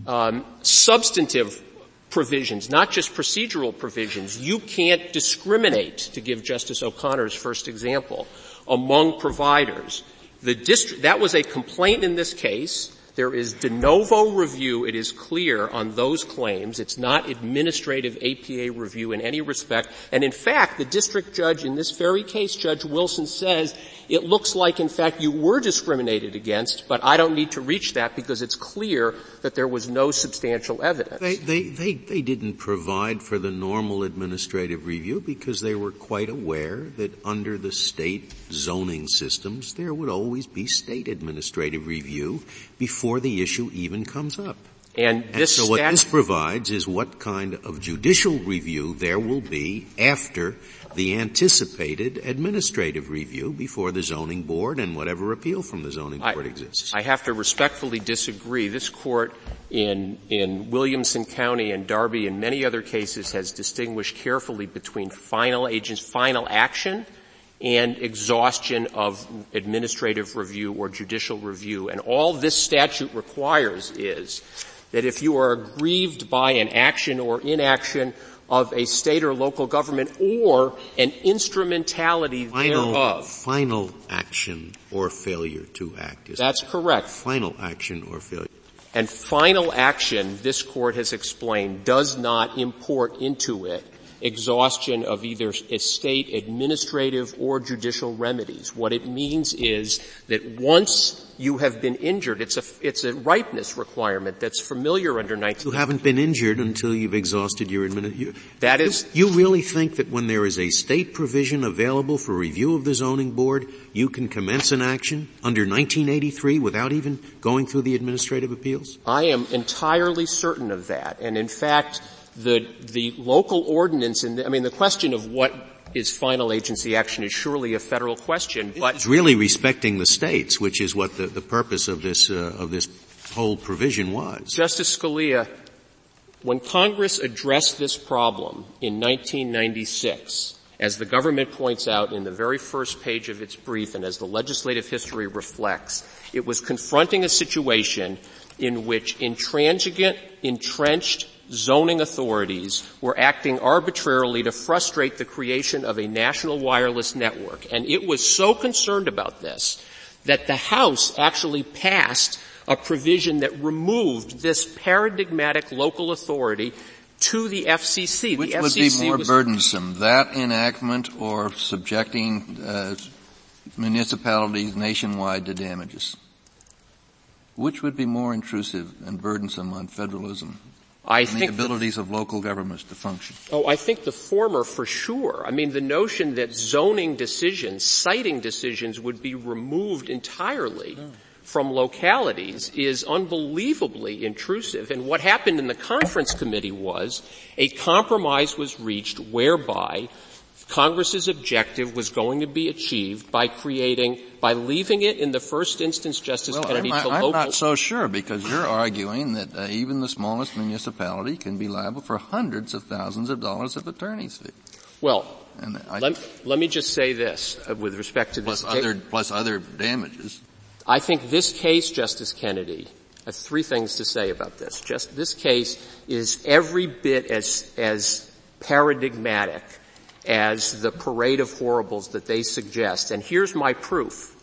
um, substantive provisions, not just procedural provisions. You can't discriminate, to give Justice O'Connor's first example, among providers. The district, that was a complaint in this case. There is de novo review, it is clear, on those claims. It's not administrative APA review in any respect. And in fact, the district judge in this very case, Judge Wilson says, it looks like in fact you were discriminated against, but I don't need to reach that because it's clear that there was no substantial evidence. They, they, they, they didn't provide for the normal administrative review because they were quite aware that under the state zoning systems there would always be state administrative review before the issue even comes up. And, and so what this provides is what kind of judicial review there will be after the anticipated administrative review before the zoning board and whatever appeal from the zoning board I, exists. I have to respectfully disagree. This court in, in Williamson County and Darby and many other cases has distinguished carefully between final agents, final action and exhaustion of administrative review or judicial review. And all this statute requires is that if you are aggrieved by an action or inaction of a state or local government or an instrumentality final, thereof. Final action or failure to act. That's correct. Final action or failure. And final action, this court has explained, does not import into it exhaustion of either state administrative or judicial remedies. What it means is that once you have been injured, it's a, it's a ripeness requirement that's familiar under 19. You haven't been injured until you've exhausted your administration. That is. You, you really think that when there is a state provision available for review of the zoning board, you can commence an action under 1983 without even going through the administrative appeals? I am entirely certain of that. And in fact, the, the local ordinance and I mean the question of what is final agency action is surely a federal question, but it's really respecting the states, which is what the, the purpose of this uh, of this whole provision was. Justice Scalia, when Congress addressed this problem in 1996, as the government points out in the very first page of its brief and as the legislative history reflects, it was confronting a situation in which intransigent, entrenched zoning authorities were acting arbitrarily to frustrate the creation of a national wireless network. And it was so concerned about this that the House actually passed a provision that removed this paradigmatic local authority to the FCC. Which the would FCC be more burdensome, that enactment or subjecting uh, municipalities nationwide to damages? Which would be more intrusive and burdensome on federalism? I and think the abilities the, of local governments to function. Oh, I think the former for sure. I mean, the notion that zoning decisions, siting decisions would be removed entirely oh. from localities is unbelievably intrusive. And what happened in the conference committee was a compromise was reached whereby Congress's objective was going to be achieved by creating, by leaving it in the first instance, Justice well, Kennedy, I'm, to I'm local. not so sure because you're arguing that uh, even the smallest municipality can be liable for hundreds of thousands of dollars of attorney's fees. Well, I, let, let, me just say this uh, with respect to plus this. Other, plus other damages. I think this case, Justice Kennedy, I have three things to say about this. Just this case is every bit as as paradigmatic as the parade of horribles that they suggest. And here's my proof.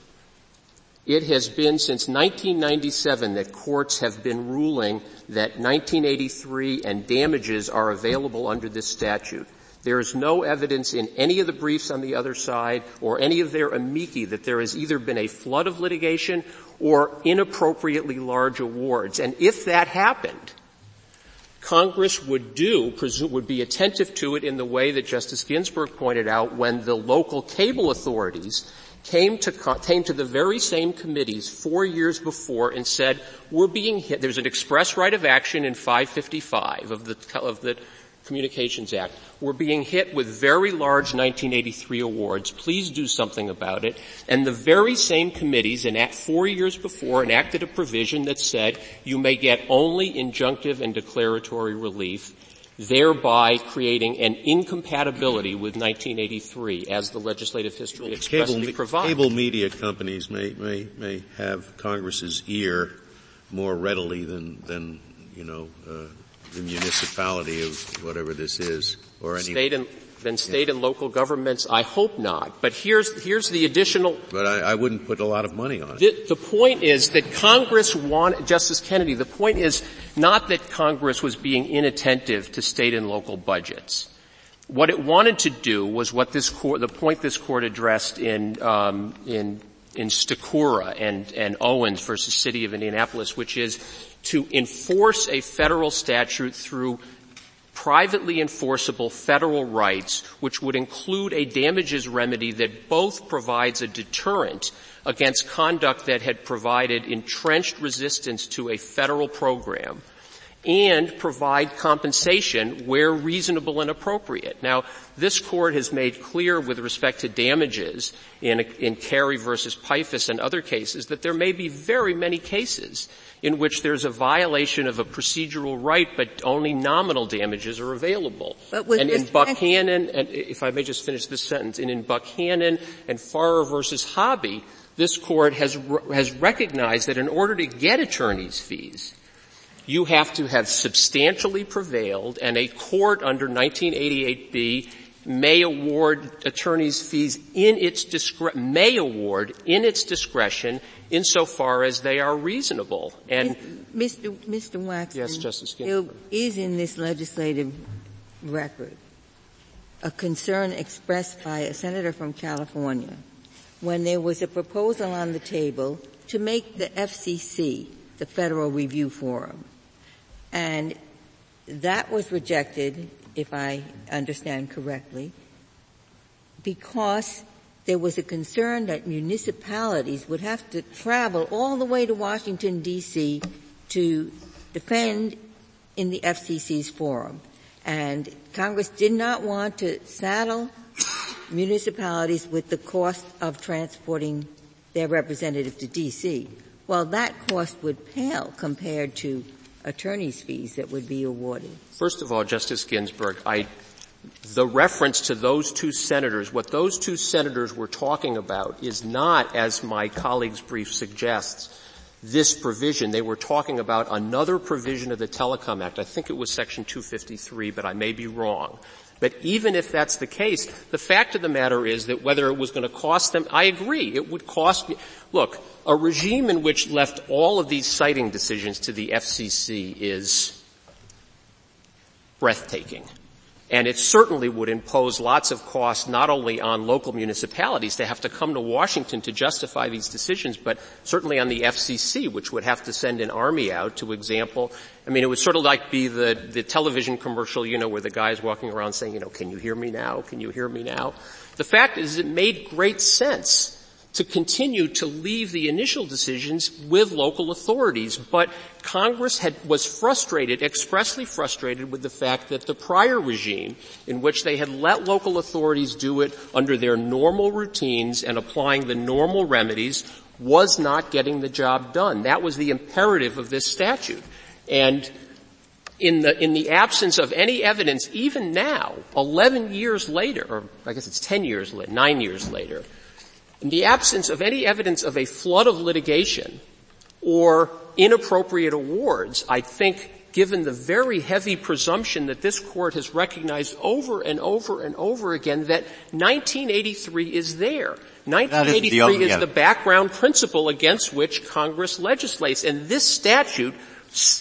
It has been since 1997 that courts have been ruling that 1983 and damages are available under this statute. There is no evidence in any of the briefs on the other side or any of their amici that there has either been a flood of litigation or inappropriately large awards. And if that happened, Congress would do, would be attentive to it in the way that Justice Ginsburg pointed out when the local cable authorities came to, came to the very same committees four years before and said, we're being hit, there's an express right of action in 555 of the, of the Communications Act. We're being hit with very large 1983 awards. Please do something about it. And the very same committees, and at four years before, enacted a provision that said you may get only injunctive and declaratory relief thereby creating an incompatibility with 1983 as the legislative history expressly cable, provides. Cable media companies may, may, may have Congress's ear more readily than, than, you know, uh, the municipality of whatever this is, or any. State and, than state yeah. and local governments? I hope not. But here's, here's the additional. But I, I wouldn't put a lot of money on it. The, the point is that Congress wanted, Justice Kennedy, the point is not that Congress was being inattentive to state and local budgets. What it wanted to do was what this court, the point this court addressed in, um, in, in Stachura and, and Owens versus City of Indianapolis, which is to enforce a federal statute through privately enforceable federal rights, which would include a damages remedy that both provides a deterrent against conduct that had provided entrenched resistance to a federal program and provide compensation where reasonable and appropriate. Now, this court has made clear with respect to damages in, in Carey versus Piphus and other cases that there may be very many cases in which there's a violation of a procedural right, but only nominal damages are available. and in Buckhannon, and if I may just finish this sentence, and in Buckhannon and Farrar versus Hobby, this court has, has recognized that in order to get attorney's fees, you have to have substantially prevailed and a court under 1988B may award attorney's fees in its discretion, may award in its discretion insofar as they are reasonable. And Mr. Mr. Waxman, yes, Justice Ginsburg. is in this legislative record a concern expressed by a senator from California when there was a proposal on the table to make the FCC the Federal Review Forum. And that was rejected, if I understand correctly, because there was a concern that municipalities would have to travel all the way to Washington DC to defend in the FCC's forum. And Congress did not want to saddle municipalities with the cost of transporting their representative to DC. Well, that cost would pale compared to attorney's fees that would be awarded. First of all, Justice Ginsburg, I the reference to those two senators, what those two senators were talking about is not, as my colleague's brief suggests, this provision. They were talking about another provision of the Telecom Act. I think it was section 253, but I may be wrong. But even if that's the case, the fact of the matter is that whether it was going to cost them, I agree, it would cost me. Look, a regime in which left all of these siting decisions to the FCC is breathtaking. And it certainly would impose lots of costs not only on local municipalities to have to come to Washington to justify these decisions, but certainly on the FCC, which would have to send an army out to example. I mean, it would sort of like be the, the television commercial, you know, where the guy's walking around saying, you know, can you hear me now? Can you hear me now? The fact is it made great sense to continue to leave the initial decisions with local authorities. But Congress had, was frustrated, expressly frustrated with the fact that the prior regime, in which they had let local authorities do it under their normal routines and applying the normal remedies, was not getting the job done. That was the imperative of this statute. And in the, in the absence of any evidence, even now, 11 years later, or I guess it's 10 years later, 9 years later, in the absence of any evidence of a flood of litigation or inappropriate awards, I think given the very heavy presumption that this court has recognized over and over and over again that 1983 is there. 1983 is, the, is the background principle against which Congress legislates, and this statute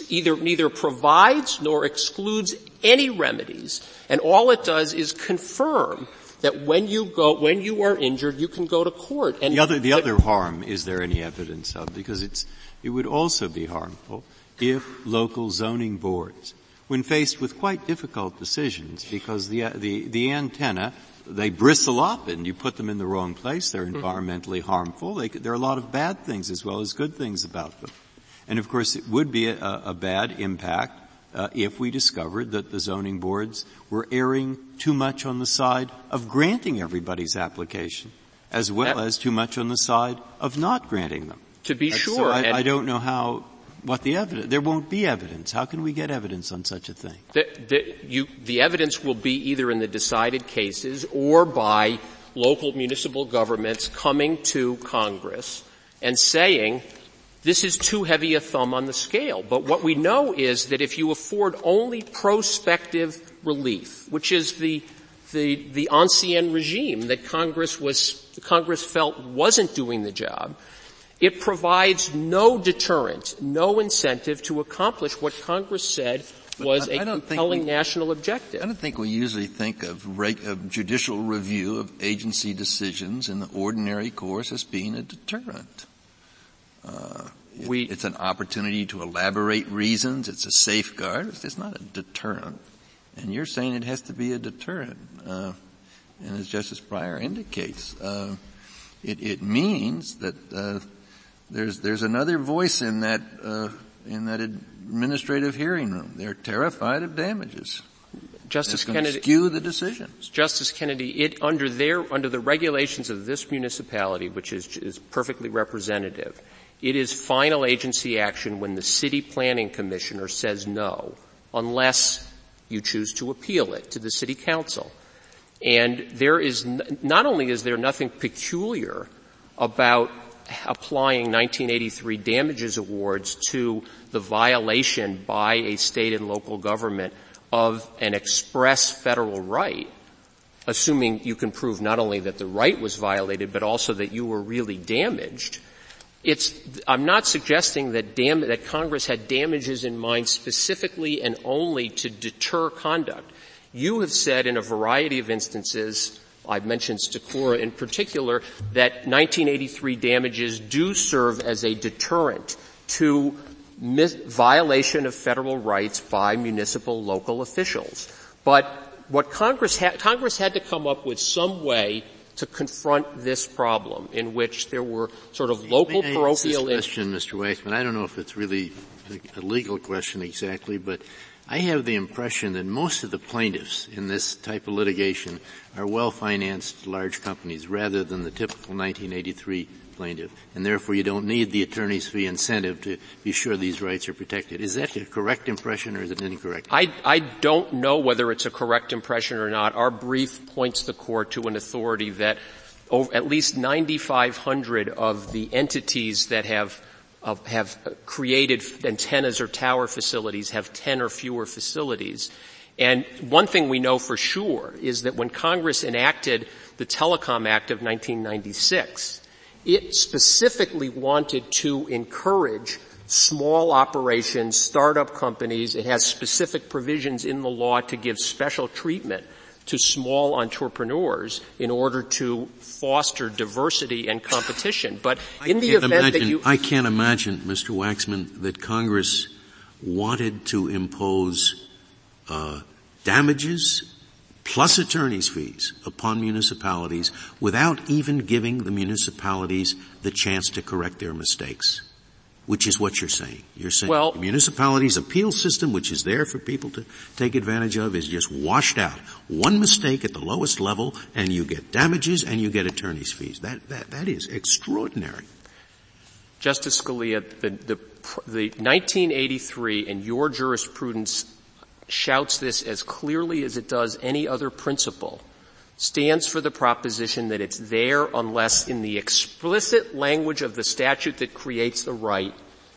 either neither provides nor excludes any remedies, and all it does is confirm that when you go, when you are injured, you can go to court. And the other, the other harm is there any evidence of? Because it's, it would also be harmful if local zoning boards, when faced with quite difficult decisions, because the, the, the antenna they bristle up and you put them in the wrong place. They're mm-hmm. environmentally mm-hmm. harmful. They, there are a lot of bad things as well as good things about them. And of course it would be a, a bad impact uh, if we discovered that the zoning boards were erring too much on the side of granting everybody's application as well that, as too much on the side of not granting them. To be That's, sure. So I, I, don't know how what the evidence, there won't be evidence. How can we get evidence on such a thing? The, the, you, the evidence will be either in the decided cases or by local municipal governments coming to Congress and saying, this is too heavy a thumb on the scale. But what we know is that if you afford only prospective relief, which is the the, the ancien regime that Congress was, Congress felt wasn't doing the job, it provides no deterrent, no incentive to accomplish what Congress said was a compelling we, national objective. I don't think we usually think of, reg, of, judicial review of agency decisions in the ordinary course as being a deterrent. Uh, we, it's an opportunity to elaborate reasons. It's a safeguard. It's not a deterrent. And you're saying it has to be a deterrent. Uh, and as Justice Breyer indicates, uh, it, it, means that uh, there's there's another voice in that uh, in that administrative hearing room. They're terrified of damages. Justice Kennedy skew the decisions. Justice Kennedy, it under their under the regulations of this municipality, which is is perfectly representative, it is final agency action when the city planning commissioner says no, unless you choose to appeal it to the city council. And there is, n- not only is there nothing peculiar about applying 1983 damages awards to the violation by a state and local government of an express federal right, assuming you can prove not only that the right was violated, but also that you were really damaged, it's, I'm not suggesting that, dam- that Congress had damages in mind specifically and only to deter conduct. You have said in a variety of instances, I've mentioned Stachura in particular, that 1983 damages do serve as a deterrent to mis- violation of federal rights by municipal local officials. But what Congress had, Congress had to come up with some way to confront this problem in which there were sort of local May parochial I question, Mr. Waxman. I don't know if it's really a legal question exactly, but I have the impression that most of the plaintiffs in this type of litigation are well-financed large companies rather than the typical 1983 plaintiff, and therefore you don't need the attorney's fee incentive to be sure these rights are protected. Is that a correct impression or is it incorrect? I, I don't know whether it's a correct impression or not. Our brief points the court to an authority that over, at least 9,500 of the entities that have have created antennas or tower facilities have 10 or fewer facilities. And one thing we know for sure is that when Congress enacted the Telecom Act of 1996, it specifically wanted to encourage small operations, startup companies. It has specific provisions in the law to give special treatment to small entrepreneurs in order to foster diversity and competition. But in the event imagine, that you... I can't imagine, Mr. Waxman, that Congress wanted to impose uh, damages plus attorney's fees upon municipalities without even giving the municipalities the chance to correct their mistakes. Which is what you're saying. You're saying well, the municipalities appeal system, which is there for people to take advantage of, is just washed out. One mistake at the lowest level, and you get damages and you get attorney's fees. That that that is extraordinary. Justice Scalia, the, the, the 1983 and your jurisprudence shouts this as clearly as it does any other principle, stands for the proposition that it's there unless in the explicit language of the statute that creates the right,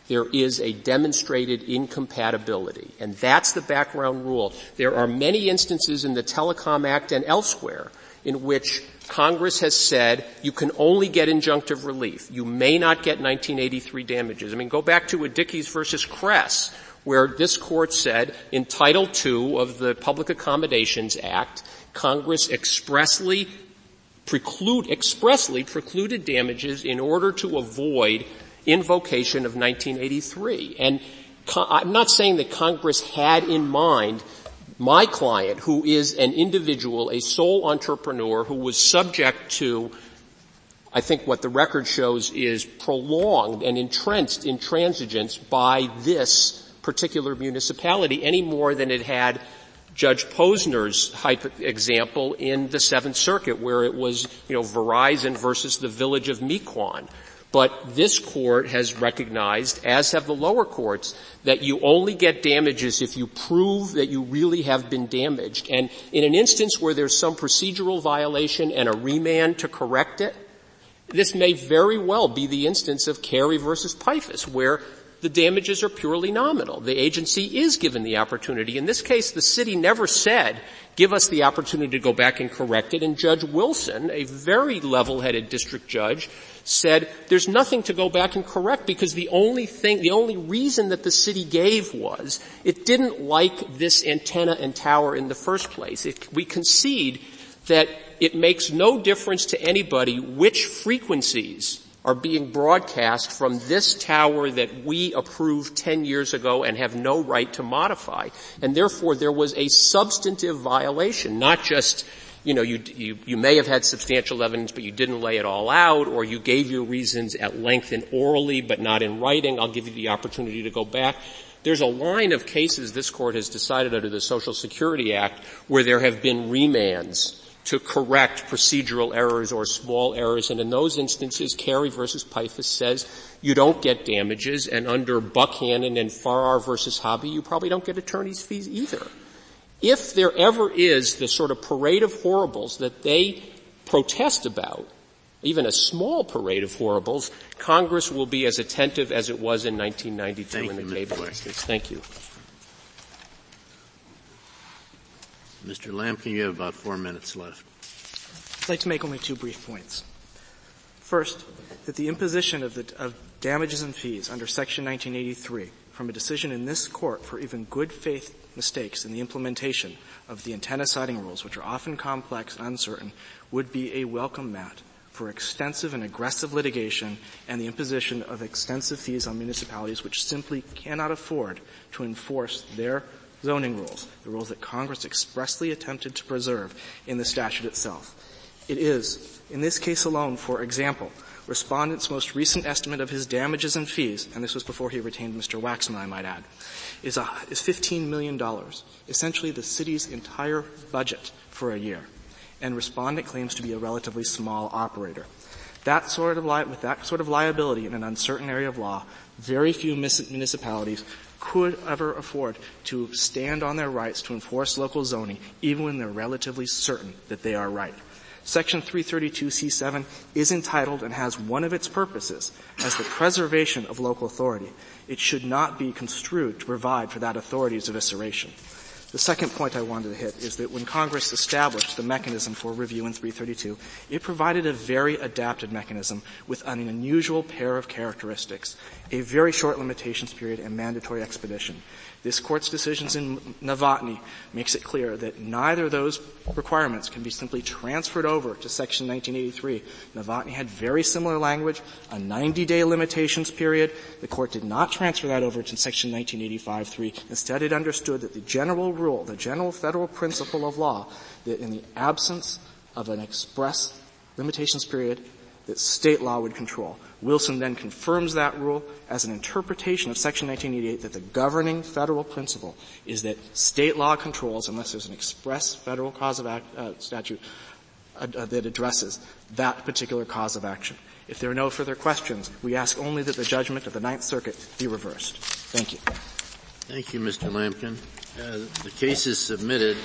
there is a demonstrated incompatibility. And that's the background rule. There are many instances in the Telecom Act and elsewhere in which Congress has said you can only get injunctive relief. You may not get 1983 damages. I mean, go back to Adickes versus Kress, where this court said in Title II of the Public Accommodations Act, Congress expressly preclude, expressly precluded damages in order to avoid invocation of 1983. And I'm not saying that Congress had in mind my client, who is an individual, a sole entrepreneur who was subject to I think what the record shows is prolonged and entrenched intransigence by this particular municipality any more than it had Judge Posner's example in the Seventh Circuit where it was, you know, Verizon versus the village of Mequon. But this court has recognized, as have the lower courts, that you only get damages if you prove that you really have been damaged. And in an instance where there's some procedural violation and a remand to correct it, this may very well be the instance of Carey versus Piphus, where the damages are purely nominal. The agency is given the opportunity. In this case, the city never said, give us the opportunity to go back and correct it, and Judge Wilson, a very level-headed district judge, said there's nothing to go back and correct because the only thing, the only reason that the city gave was it didn't like this antenna and tower in the first place. It, we concede that it makes no difference to anybody which frequencies are being broadcast from this tower that we approved 10 years ago and have no right to modify. And therefore there was a substantive violation, not just you know, you, you, you may have had substantial evidence, but you didn't lay it all out, or you gave your reasons at length and orally, but not in writing. I'll give you the opportunity to go back. There's a line of cases this court has decided under the Social Security Act where there have been remands to correct procedural errors or small errors. And in those instances, Carey versus Piphus says you don't get damages, and under Buckhannon and Farrar versus Hobby, you probably don't get attorney's fees either. If there ever is the sort of parade of horribles that they protest about, even a small parade of horribles, Congress will be as attentive as it was in 1992 Thank in the cable instance. Thank you. Mr. Lamken, you have about four minutes left. I'd like to make only two brief points. First, that the imposition of, the, of damages and fees under Section 1983 from a decision in this court for even good faith mistakes in the implementation of the antenna siting rules, which are often complex and uncertain, would be a welcome mat for extensive and aggressive litigation and the imposition of extensive fees on municipalities which simply cannot afford to enforce their zoning rules, the rules that Congress expressly attempted to preserve in the statute itself. It is, in this case alone, for example, respondent's most recent estimate of his damages and fees, and this was before he retained Mr. Waxman, I might add, is, a, is $15 million, essentially the city's entire budget for a year. And respondent claims to be a relatively small operator. That sort of li- with that sort of liability in an uncertain area of law, very few municipalities could ever afford to stand on their rights to enforce local zoning even when they're relatively certain that they are right. Section 332C7 is entitled and has one of its purposes as the preservation of local authority. It should not be construed to provide for that authority's evisceration. The second point I wanted to hit is that when Congress established the mechanism for review in 332, it provided a very adapted mechanism with an unusual pair of characteristics, a very short limitations period and mandatory expedition. This court's decisions in Novotny makes it clear that neither of those requirements can be simply transferred over to section 1983. Novotny had very similar language, a 90-day limitations period. The court did not transfer that over to section 1985-3. Instead, it understood that the general rule, the general federal principle of law, that in the absence of an express limitations period, that state law would control. Wilson then confirms that rule as an interpretation of Section 1988 that the governing federal principle is that state law controls unless there's an express federal cause of act, uh, statute uh, uh, that addresses that particular cause of action. If there are no further questions, we ask only that the judgment of the Ninth Circuit be reversed. Thank you. Thank you, Mr. Lamken. Uh, the case is submitted.